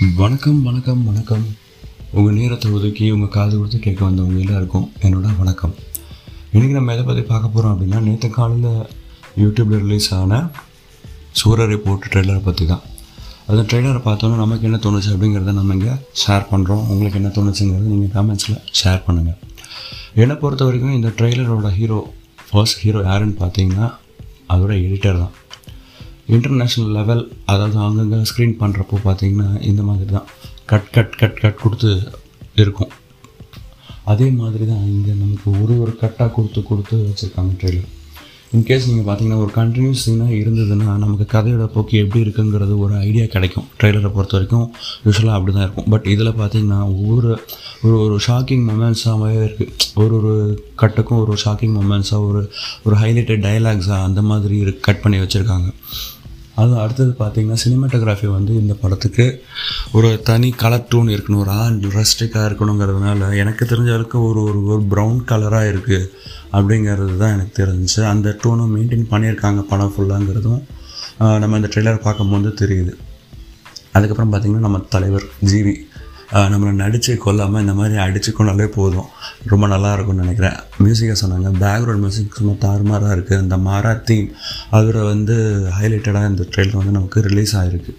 வணக்கம் வணக்கம் வணக்கம். உங்கள் நேரத்தை ஒதுக்கி உங்கள் காது கொடுத்து கேட்க வந்தவங்க எல்லாருக்கும் என்னோட வணக்கம். இன்றைக்கி நம்ம எதை பற்றி பார்க்க போகிறோம் அப்படின்னா நேற்று காலையில் யூடியூப்பில் ரிலீஸ் ஆன சூரரை போட்டு ட்ரெய்லரை பற்றி தான். அந்த ட்ரெய்லரை பார்த்தோன்னா நமக்கு என்ன தோணுச்சு அப்படிங்கிறத நம்ம இங்கே ஷேர் பண்ணுறோம் உங்களுக்கு என்ன தோணுச்சுங்கிறத நீங்கள் காமெண்ட்ஸில் ஷேர் பண்ணுங்கள் என்னை பொறுத்த வரைக்கும் இந்த ட்ரெய்லரோட ஹீரோ ஃபர்ஸ்ட் ஹீரோ யாருன்னு பார்த்தீங்கன்னா அதோட எடிட்டர் தான். இன்டர்நேஷ்னல் லெவல் அதாவது அங்கங்கே ஸ்க்ரீன் பண்ணுறப்போ பார்த்தீங்கன்னா இந்த மாதிரி தான் கட் கட் கட் கட் கொடுத்து இருக்கும். அதே மாதிரி தான் இங்கே நமக்கு ஒரு ஒரு கட்டாக கொடுத்து கொடுத்து வச்சுருக்காங்க ட்ரெய்லர் இன்கேஸ் நீங்கள் பார்த்தீங்கன்னா ஒரு கண்டினியூஸ் சீனாக இருந்ததுன்னா நமக்கு கதையோட போக்கு எப்படி இருக்குங்கிறது ஒரு ஐடியா கிடைக்கும். ட்ரெய்லரை பொறுத்த வரைக்கும் யூஸ்வலாக அப்படி தான் இருக்கும். பட் இதில் பார்த்தீங்கன்னா ஒவ்வொரு ஒரு ஒரு ஷாக்கிங் மொமெண்ட்ஸாகவே இருக்குது ஒரு ஒரு கட்டுக்கும் ஒரு ஷாக்கிங் மொமெண்ட்ஸாக ஒரு ஒரு ஹைலைட்டட் டைலாக்ஸாக அந்த மாதிரி கட் பண்ணி வச்சுருக்காங்க. அது அடுத்தது பார்த்தீங்கன்னா சினிமாட்டோகிராஃபி வந்து இந்த படத்துக்கு ஒரு தனி கலர் டோன் இருக்கணும். ஒரு ஆன் ரஸ்டிக்காக இருக்கணுங்கிறதுனால எனக்கு தெரிஞ்ச வரைக்கும் ஒரு ஒரு ஒரு ப்ரௌன் கலராக இருக்குது அப்படிங்கிறது தான் எனக்கு தெரிஞ்சுச்சு. அந்த டோனை மெயின்டைன் பண்ணியிருக்காங்க படம் ஃபுல்லாங்கிறதும் நம்ம இந்த ட்ரெய்லர் பார்க்கும்போது தெரியுது. அதுக்கப்புறம் பார்த்திங்கன்னா நம்ம தலைவர் ஜிவி நம்மளை நடித்து கொல்லாமல் இந்த மாதிரி அடித்து கொண்டாலே போதும். ரொம்ப நல்லா இருக்கும்னு நினைக்கிறேன். மியூசிக்கை சொன்னாங்க. பேக்ரவுண்ட் மியூசிக் சும்மா தாறுமாறாக இருக்குது அந்த மாறா தீம் அதில் வந்து ஹைலைட்டடாக இந்த ட்ரெயிலர் வந்து நமக்கு ரிலீஸ் ஆகிருக்கு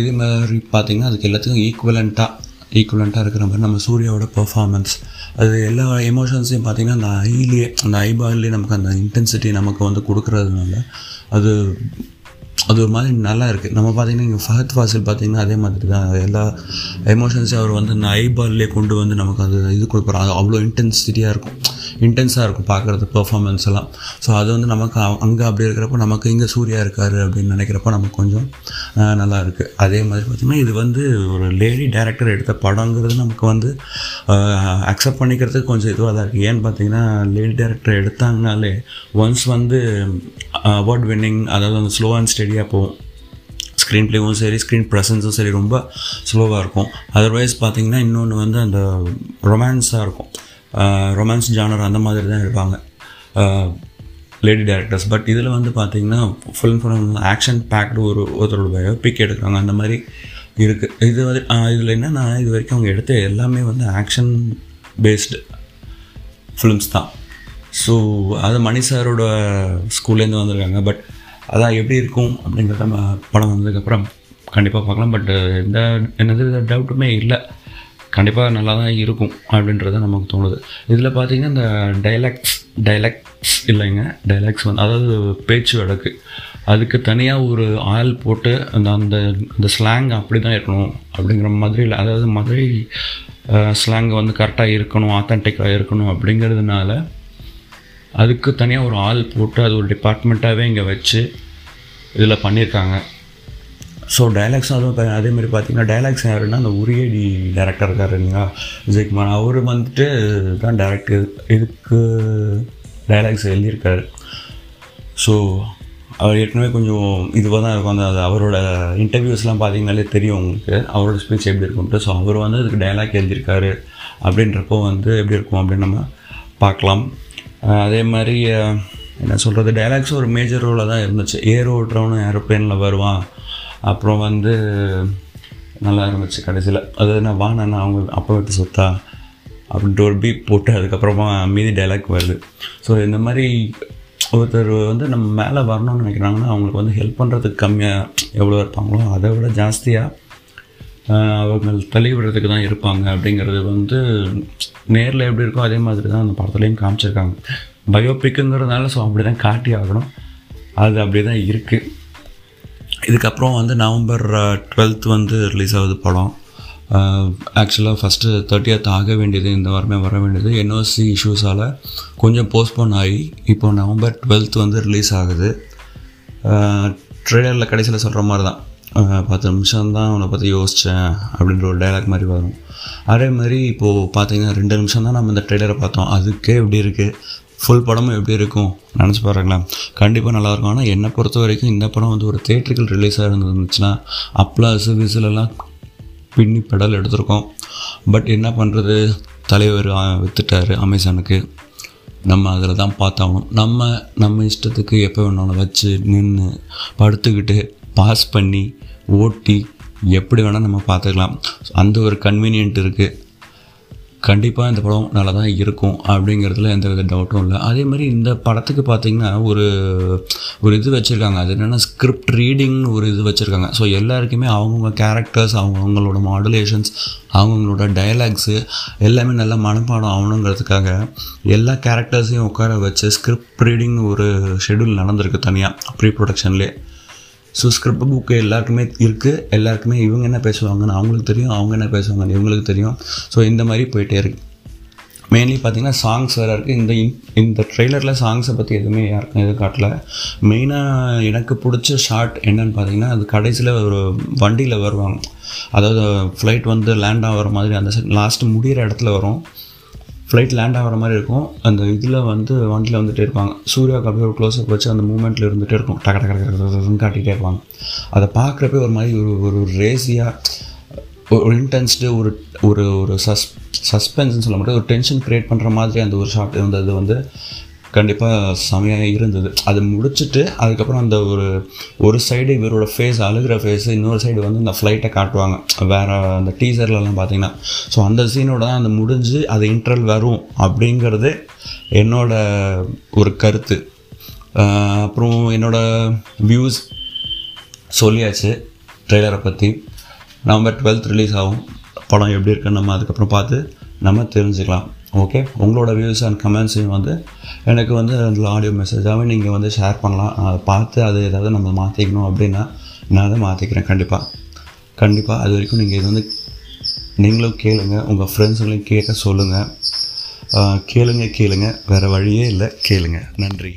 இதே மாதிரி பார்த்திங்கன்னா அதுக்கு எல்லாத்துக்கும் ஈக்குவலண்ட்டாக ஈக்குவலண்ட்டாக இருக்கிற மாதிரி நம்ம சூர்யாவோட பெர்ஃபார்மன்ஸ் அது எல்லா எமோஷன்ஸையும் பார்த்திங்கன்னா அந்த ஐலேயே அந்த ஐபாலே நமக்கு அந்த இன்டென்சிட்டி நமக்கு வந்து கொடுக்குறதுனால அது அது ஒரு மாதிரி நல்லா இருக்குது நம்ம பார்த்தீங்கன்னா இங்கே ஃபஹத் ஃபாசில் பார்த்தீங்கன்னா அதே மாதிரி தான் எல்லா எமோஷன்ஸையும் அவர் வந்து இந்த ஐபால்லே கொண்டு வந்து நமக்கு அது இது கொடுக்குறோம் அது அவ்வளோ இன்டென்சிட்டியாக இருக்கும். இன்டென்ஸாக இருக்கும் பார்க்குறது பெர்ஃபார்மன்ஸ் எல்லாம். ஸோ அது வந்து நமக்கு அங்கே அப்படி இருக்கிறப்போ நமக்கு இங்கே சூர்யா இருக்கார் அப்படின்னு நினைக்கிறப்போ நமக்கு கொஞ்சம் நல்லா இருக்குது அதே மாதிரி பார்த்திங்கன்னா இது வந்து ஒரு லேடி டேரக்டர் எடுத்த படங்கிறது நமக்கு வந்து அக்செப்ட் பண்ணிக்கிறதுக்கு கொஞ்சம் இதுவாக தான் இருக்குது ஏன்னு பார்த்தீங்கன்னா லேடி டேரக்டர் எடுத்தாங்கனாலே ஒன்ஸ் வந்து அவார்ட் வின்னிங் அதாவது வந்து ஸ்லோ அண்ட் ஸ்டெடியாக போகும். ஸ்க்ரீன் ப்ளேவும் சரி ஸ்க்ரீன் ப்ரெசன்ஸும் சரி ரொம்ப ஸ்லோவாக இருக்கும். அதர்வைஸ் பார்த்தீங்கன்னா இன்னொன்று வந்து அந்த ரொமான்ஸாக இருக்கும். ரொமான்ஸ் ஜானர் அந்த மாதிரி தான் எடுப்பாங்க லேடி டேரக்டர்ஸ் பட் இதில் வந்து பார்த்தீங்கன்னா full and full action packed ஒரு ஒருத்தரோட பயோபிக் எடுக்கிறாங்க. அந்த மாதிரி இருக்குது இது வந்து இதில் என்னென்னா இது வரைக்கும் அவங்க எடுத்த எல்லாமே வந்து ஆக்ஷன் பேஸ்டு ஃபிலிம்ஸ் தான். ஸோ அது மணி சாரோட ஸ்கூல்லேருந்து வந்திருக்காங்க. பட் அதான் எப்படி இருக்கும் அப்படிங்கிறத படம் வந்ததுக்கப்புறம் கண்டிப்பாக பார்க்கலாம். பட் எந்த என்னது டவுட்டுமே இல்லை. கண்டிப்பாக நல்லா தான் இருக்கும் அப்படின்றத நமக்கு தோணுது. இதில் பார்த்தீங்கன்னா இந்த டைலாக்ஸ் டைலாக்ஸ் இல்லைங்க டைலாக்ஸ் வந்து அதாவது பேச்சு வழக்கு. அதுக்கு தனியாக ஒரு ஆயில் போட்டு அந்த அந்த அந்த ஸ்லாங் அப்படி தான் இருக்கணும் அப்படிங்கிற மாதிரி இல்லை. அதாவது மதுரை ஸ்லாங் வந்து கரெக்டாக இருக்கணும் ஆத்தன்டிக்காக இருக்கணும் அப்படிங்கிறதுனால அதுக்கு தனியாக ஒரு ஆள் போட்டு அது ஒரு டிபார்ட்மெண்ட்டாகவே இங்கே வச்சு இதில் பண்ணியிருக்காங்க ஸோ டைலாக்ஸ் அதுவும் அதே மாதிரி பார்த்தீங்கன்னா டைலாக்ஸ் யாருன்னா அந்த உரியடி டேரக்டர் இருக்கார் இல்லைங்களா? விஜயகுமார். அவர் வந்துட்டு தான் டேரக்டர் இதுக்கு டைலாக்ஸ் எழுதியிருக்காரு. ஸோ அவர் ஏற்கனவே கொஞ்சம் இதுவாக தான் இருக்கும். அந்த அவரோட இன்டர்வியூஸ்லாம் பார்த்தீங்கனாலே தெரியும் உங்களுக்கு. அவரோட ஸ்பீச் எப்படி இருக்கும்ட்டு. ஸோ அவர் வந்து இதுக்கு டைலாக் எழுதியிருக்காரு. அப்படின்றப்போ வந்து எப்படி இருக்கும் அப்படின்னு நம்ம பார்க்கலாம். அதே மாதிரி என்ன சொல்கிறது டைலாக்ஸ் ஒரு மேஜர் ரோலாக தான் இருந்துச்சு. ஏர் ஓட்டுறவனும் ஏரோப்ளேனில் வருவான். அப்புறம் வந்து நல்லா இருந்துச்சு கடைசியில். அது என்ன வானண்ணா அவங்க அப்பா விட்டு சொத்தா? அப்படின்ட்டு ஒரு பீப் போட்டு அதுக்கப்புறமா மீதி டைலாக் வருது. ஸோ இந்த மாதிரி ஒருத்தர் வந்து நம்ம மேலே வரணும்னு நினைக்கிறாங்கன்னா அவங்களுக்கு வந்து ஹெல்ப் பண்ணுறதுக்கு கம்மியாக எவ்வளோ இருப்பாங்களோ அதை விட ஜாஸ்தியாக அவங்க தள்ளி விடுறதுக்கு தான் இருப்பாங்க அப்படிங்கிறது வந்து நேரில் எப்படி இருக்கோ அதே மாதிரி தான் அந்த படத்துலையும் காமிச்சிருக்காங்க. பயோபிக்குங்கிறதுனால ஸோ அப்படி தான் காட்டி ஆகணும். அது அப்படி தான் இருக்குது இதுக்கப்புறம் வந்து நவம்பர் டுவெல்த் வந்து ரிலீஸ் ஆகுது படம். ஆக்சுவலாக ஃபஸ்ட்டு தேர்ட்டியத் ஆக வேண்டியது இந்த வாரமே வர வேண்டியது. என்ஓசி இஷ்யூஸால் கொஞ்சம் போஸ்ட்போன் ஆகி இப்போ நவம்பர் டுவெல்த் வந்து ரிலீஸ் ஆகுது. ட்ரெய்லரில் கடைசியில் சொல்கிற மாதிரி தான் பத்து நிமிஷம் தான் அவனை பற்றி யோசித்தேன் அப்படின்ற ஒரு டைலாக் மாதிரி வரும். அதே மாதிரி இப்போது பார்த்தீங்கன்னா ரெண்டு நிமிஷம் தான் நம்ம இந்த ட்ரெய்லரை பார்த்தோம். அதுக்கே எப்படி இருக்குது ஃபுல் படமும் எப்படி இருக்கும் நினச்சி பாருங்களேன். கண்டிப்பாக நல்லாயிருக்கும் ஆனால் என்னை பொறுத்த வரைக்கும் இந்த படம் வந்து ஒரு தேட்டரிக்கல் ரிலீஸாக இருந்துச்சுன்னா அப்ளாஸ் விசிலெல்லாம் பின்னி பெடல் எடுத்திருக்கோம். பட் என்ன பண்ணுறது தலைவர் விற்றுட்டார் அமேசானுக்கு. நம்ம அதில் தான் பார்த்தாகணும். நம்ம நம்ம இஷ்டத்துக்கு எப்போ வேணாலும் வச்சு நின்று படுத்துக்கிட்டு பாஸ் பண்ணி ஓட்டி எப்படி வேணால் நம்ம பார்த்துக்கலாம். அந்த ஒரு கன்வீனியன்ட் இருக்குது கண்டிப்பாக இந்த படம் நல்லா தான் இருக்கும் அப்படிங்கிறதுல எந்த வித டவுட்டும் இல்லை. அதே மாதிரி இந்த படத்துக்கு பார்த்திங்கன்னா ஒரு ஒரு இது வச்சுருக்காங்க. அது என்னென்னா ஸ்கிரிப்ட் ரீடிங்னு ஒரு இது வச்சுருக்காங்க. ஸோ எல்லாருக்குமே அவங்கவுங்க கேரக்டர்ஸ் அவங்கவுங்களோட மாடுலேஷன்ஸ் அவங்கவுங்களோட டயலாக்ஸு எல்லாமே நல்லா மனப்பாடம் ஆகணுங்கிறதுக்காக எல்லா கேரக்டர்ஸையும் உட்கார வச்சு ஸ்கிரிப்ட் ரீடிங்னு ஒரு ஷெடியூல் நடந்திருக்கு தனியாக ப்ரீ ப்ரொடக்ஷன்லேயே ஸோ ஸ்கிரிப்ட் புக்கு எல்லாருக்குமே இருக்குது எல்லாருக்குமே இவங்க என்ன பேசுவாங்கன்னு அவங்களுக்கு தெரியும் அவங்க என்ன பேசுவாங்கன்னு இவங்களுக்கு தெரியும். ஸோ இந்த மாதிரி போயிட்டே இருக்கு. மெயின்லி பார்த்தீங்கன்னா சாங்ஸ் வேறு இருக்குது இந்த இந்த ட்ரெய்லரில் சாங்ஸை பற்றி எதுவுமே யாருக்கும் எதுவும் காட்டல. மெயினாக எனக்கு பிடிச்ச ஷார்ட் என்னன்னு பார்த்தீங்கன்னா அது கடைசியில் ஒரு வண்டியில் வருவாங்க. அதாவது ஃப்ளைட் வந்து லேண்ட் ஆகிற மாதிரி அந்த லாஸ்ட்டு முடிகிற இடத்துல வரும். ஃப்ளைட் லேண்ட் ஆகிற மாதிரி இருக்கும். அந்த இதில் வந்து வண்டியில் வந்துட்டே இருப்பாங்க. சூர்யாவுக்கு அப்படியே ஒரு க்ளோஸ்அப் வச்சு அந்த மூமெண்ட்டில் இருந்துகிட்டே இருக்கும். டக டக டக காட்டிகிட்டே இருப்பாங்க. அதை பார்க்குறப்பே ஒரு மாதிரி ஒரு ஒரு ரேசியாக ஒரு இன்டென்ஸ்டு ஒரு ஒரு ஒரு சஸ் சஸ்பென்ஸ்னு சொல்ல மாட்டேன். ஒரு டென்ஷன் க்ரியேட் பண்ணுற மாதிரி அந்த ஒரு ஷாட் இருந்தது வந்து கண்டிப்பாக செமையாக இருந்தது. அது முடிச்சுட்டு அதுக்கப்புறம் அந்த ஒரு ஒரு சைடு இவரோட ஃபேஸ் அழுகிற ஃபேஸ் இன்னொரு சைடு வந்து இந்த ஃப்ளைட்டை காட்டுவாங்க. வேறு அந்த டீசர்லலாம் பார்த்தீங்கன்னா ஸோ அந்த சீனோட தான் அந்த முடிஞ்சு அது இன்ட்ரல் வரும் அப்படிங்கிறது என்னோட ஒரு கருத்து. அப்புறம் என்னோடய வியூஸ் சொல்லியாச்சு ட்ரெய்லரை பற்றி நவம்பர் டுவெல்த் ரிலீஸ் ஆகும். படம் எப்படி இருக்குன்னு நம்ம அதுக்கப்புறம் பார்த்து நம்ம தெரிஞ்சுக்கலாம். ஓகே உங்களோட வியூஸ் அண்ட் கமெண்ட்ஸையும் வந்து எனக்கு வந்து அந்த ஆடியோ மெசேஜாகவே நீங்கள் வந்து ஷேர் பண்ணலாம். அதை பார்த்து அது ஏதாவது நம்ம மாற்றிக்கணும் அப்படின்னா நான் அதை மாற்றிக்கிறேன் கண்டிப்பாக கண்டிப்பாக அது வரைக்கும் நீங்கள் இது வந்து நீங்களும் கேளுங்க. உங்கள் ஃப்ரெண்ட்ஸுங்களையும் கேட்க சொல்லுங்கள் கேளுங்க கேளுங்க. வேறு வழியே இல்லை. கேளுங்க. நன்றி.